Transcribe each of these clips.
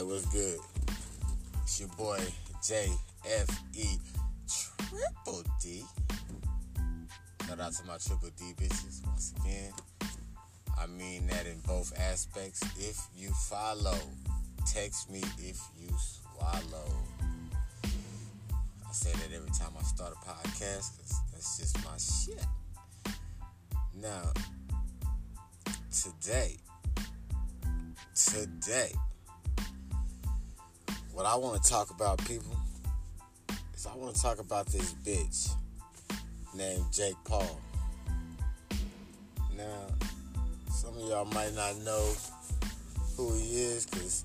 Alright, what's good? It's your boy JFE Triple D. Shout out to my Triple D bitches once again. I mean that in both aspects. If you follow, text me if you swallow. I say that every time I start a podcast because that's just my shit. Now, today, today, what I want to talk about, people, is I want to talk about this bitch named Jake Paul. Now, some of y'all might not know who he is because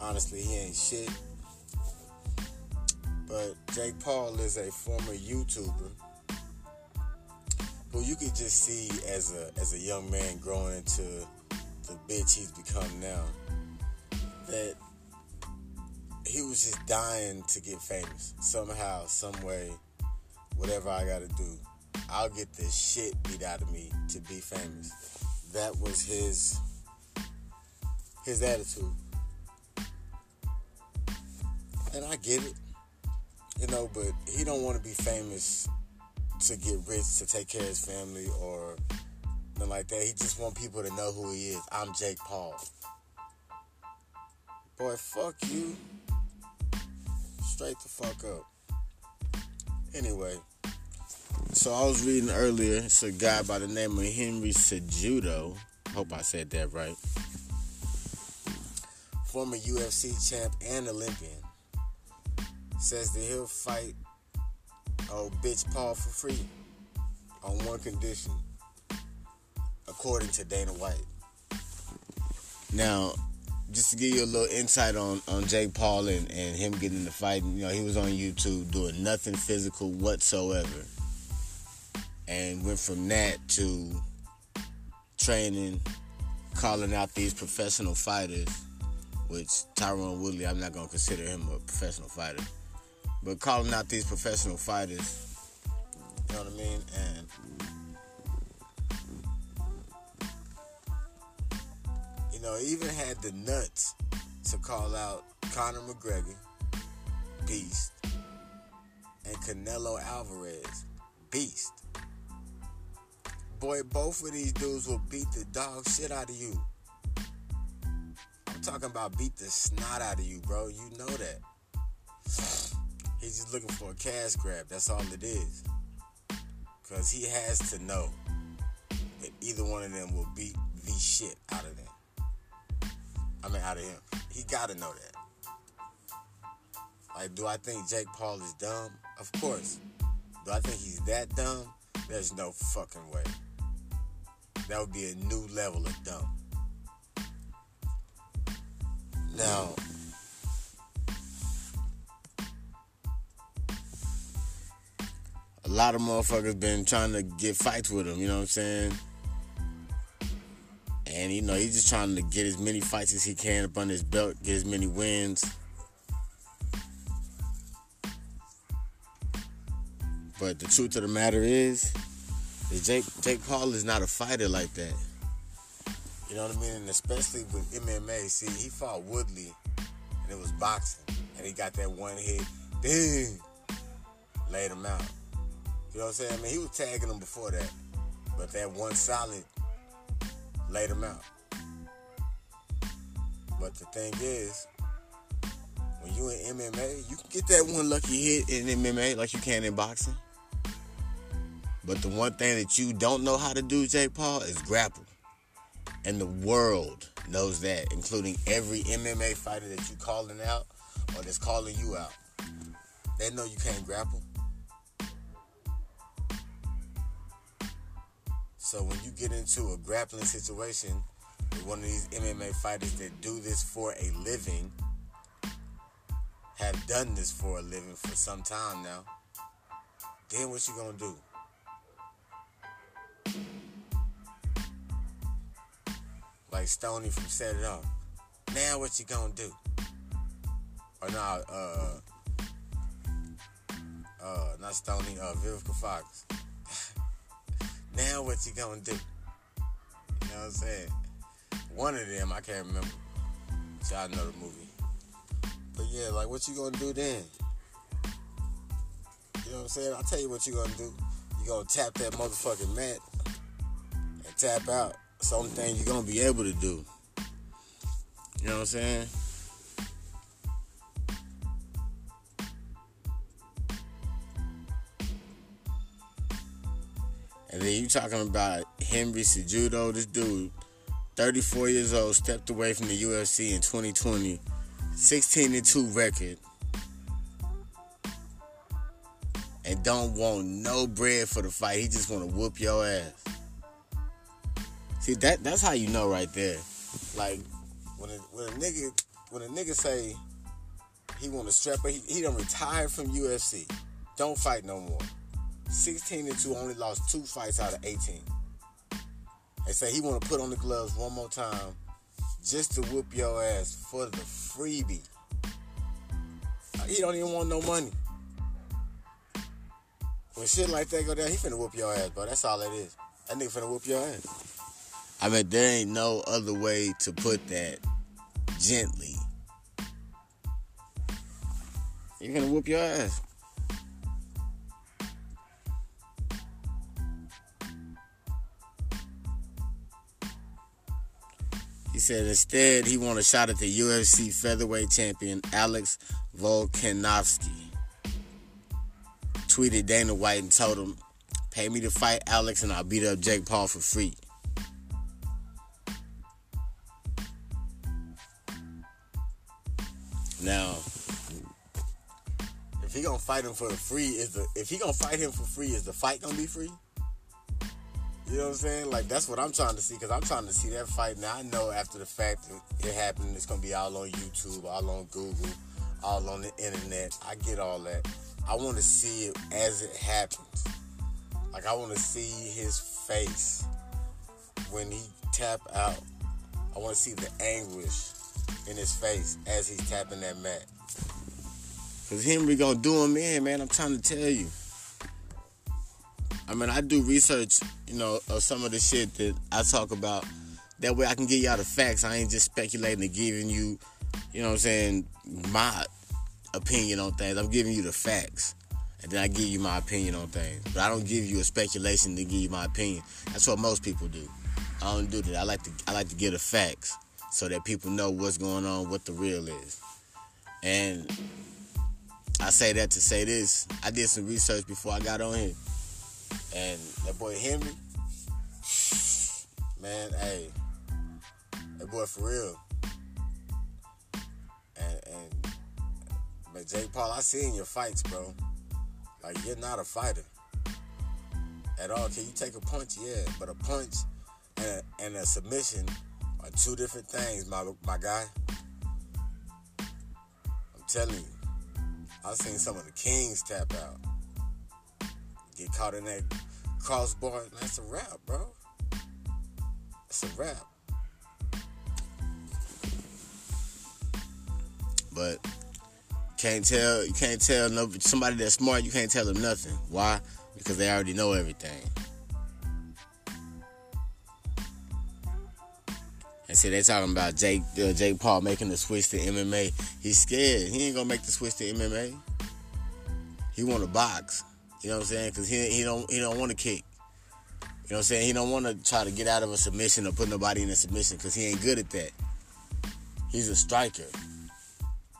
honestly, he ain't shit. But Jake Paul is a former YouTuber who you could just see as a as a young man growing into the bitch he's become now. That he was just dying to get famous somehow, some way, whatever I gotta do. I'll get the shit beat out of me to be famous. That was his his attitude. And I get it. You know, but he don't want to be famous to get rich to take care of his family or nothing like that. He just want people to know who he is. I'm Jake Paul. Boy, fuck you. Straight the fuck up. Anyway, so I was reading earlier. It's a guy by the name of Henry Cejudo. Hope I said that right. Former UFC champ and Olympian says that he'll fight old bitch Paul for free on one condition, according to Dana White. Now, just to give you a little insight on, on Jake Paul and, and him getting in the fight, you know, he was on YouTube doing nothing physical whatsoever. And went from that to training, calling out these professional fighters, which Tyron Woodley, I'm not going to consider him a professional fighter but calling out these professional fighters, you know what I mean? And know, even had the nuts to call out Conor McGregor, beast, and Canelo Alvarez, beast. Boy, both of these dudes will beat the dog shit out of you. I'm talking about beat the snot out of you, bro. You know that. He's just looking for a cash grab. That's all it is. Because he has to know that either one of them will beat the shit out of them. I mean, out of him. He got to know that. Like, do I think Jake Paul is dumb? Of course. Do I think he's that dumb? There's no fucking way. That would be a new level of dumb. Now, a lot of motherfuckers been trying to get fights with him, you know what I'm saying? And you know, he's just trying to get as many fights as he can up on his belt, get as many wins. But the truth of the matter is, is Jake Jake Paul is not a fighter like that. You know what I mean? And especially with MMA, see, he fought Woodley and it was boxing. And he got that one hit, ding, laid him out. You know what I'm saying? I mean, he was tagging him before that, but that one solid laid him out. But the thing is, when you in MMA, you can get that one lucky hit in MMA like you can in boxing. But the one thing that you don't know how to do, Jake Paul, is grapple. And the world knows that, including every MMA fighter that you calling out or that's calling you out. They know you can't grapple. So when you get into a grappling situation with one of these MMA fighters that do this for a living, have done this for a living for some time now, then what you gonna do? Like Stony from Set It Off. Now what you gonna do? Or nah, uh, uh, not Stony, uh, Vivica Fox. Now what you gonna do? You know what I'm saying? One of them, I can't remember. Y'all know the movie. But yeah, like what you gonna do then? You know what I'm saying? I'll tell you what you gonna do. You gonna tap that motherfucking mat and tap out. It's the only thing you're gonna be able to do. You know what I'm saying? And then you talking about Henry Cejudo, this dude, 34 years old, stepped away from the UFC in 2020, 16 and 2 record, and don't want no bread for the fight. He just want to whoop your ass. See that that's how you know right there. Like when a, when a nigga when a nigga say he want to strap, but he, he don't retire from UFC, don't fight no more. 16 and 2, only lost two fights out of 18. They say he want to put on the gloves one more time just to whoop your ass for the freebie. Uh, he don't even want no money. When shit like that go down, he finna whoop your ass, bro. That's all it is. That nigga finna whoop your ass. I mean, there ain't no other way to put that gently. You're gonna whoop your ass. Said instead he want a shot at the UFC featherweight champion Alex Volkanovski. Tweeted Dana White and told him, "Pay me to fight Alex and I'll beat up Jake Paul for free." Now, if he gonna fight him for the free, is the if he gonna fight him for free, is the fight gonna be free? You know what I'm saying? Like that's what I'm trying to see because I'm trying to see that fight. Now I know after the fact it happened, it's gonna be all on YouTube, all on Google, all on the internet. I get all that. I want to see it as it happens. Like I want to see his face when he tap out. I want to see the anguish in his face as he's tapping that mat. Cause Henry gonna do him in, man. I'm trying to tell you. I mean, I do research, you know, of some of the shit that I talk about. That way I can give y'all the facts. I ain't just speculating and giving you, you know what I'm saying, my opinion on things. I'm giving you the facts. And then I give you my opinion on things. But I don't give you a speculation to give you my opinion. That's what most people do. I don't do that. I like to I like to give the facts so that people know what's going on, what the real is. And I say that to say this. I did some research before I got on here. And that boy Henry, man, hey, that boy for real. And and but Jake Paul, I seen your fights, bro. Like you're not a fighter at all. Can you take a punch? Yeah, but a punch and a, and a submission are two different things, my my guy. I'm telling you, I've seen some of the kings tap out get caught in that crossbar, that's a wrap, bro. It's a wrap. But can't tell you can't tell no somebody that's smart you can't tell them nothing. Why? Because they already know everything. And see, they talking about Jake uh, Jake Paul making the switch to MMA. He's scared. He ain't gonna make the switch to MMA. He want to box. You know what I'm saying? Because he, he don't he don't want to kick. You know what I'm saying? He don't want to try to get out of a submission or put nobody in a submission because he ain't good at that. He's a striker.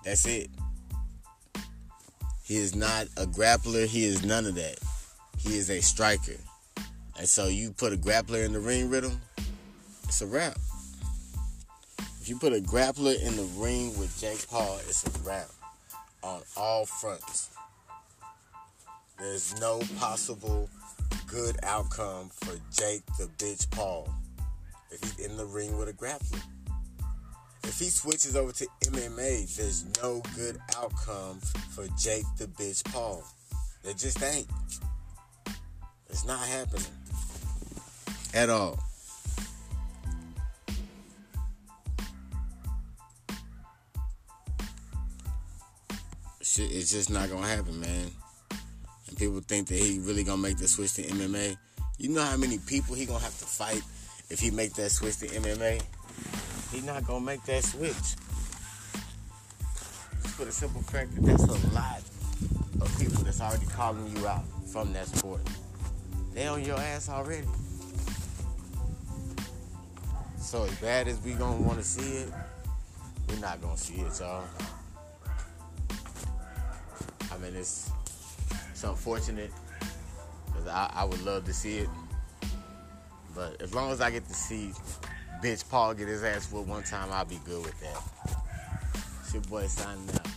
That's it. He is not a grappler. He is none of that. He is a striker. And so you put a grappler in the ring with him, it's a wrap. If you put a grappler in the ring with Jake Paul, it's a wrap on all fronts. There's no possible good outcome for Jake the bitch Paul if he's in the ring with a grappler. If he switches over to MMA, there's no good outcome for Jake the bitch Paul. There just ain't. It's not happening. At all. Shit, it's just not gonna happen, man and people think that he really gonna make the switch to MMA. You know how many people he gonna have to fight if he make that switch to MMA? He not gonna make that switch. for the simple fact that that's a lot of people that's already calling you out from that sport. They on your ass already. So as bad as we gonna want to see it, we're not gonna see it, y'all. I mean, it's unfortunate because I, I would love to see it, but as long as I get to see bitch Paul get his ass whooped one time, I'll be good with that. It's your boy signing out.